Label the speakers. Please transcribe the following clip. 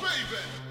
Speaker 1: baby.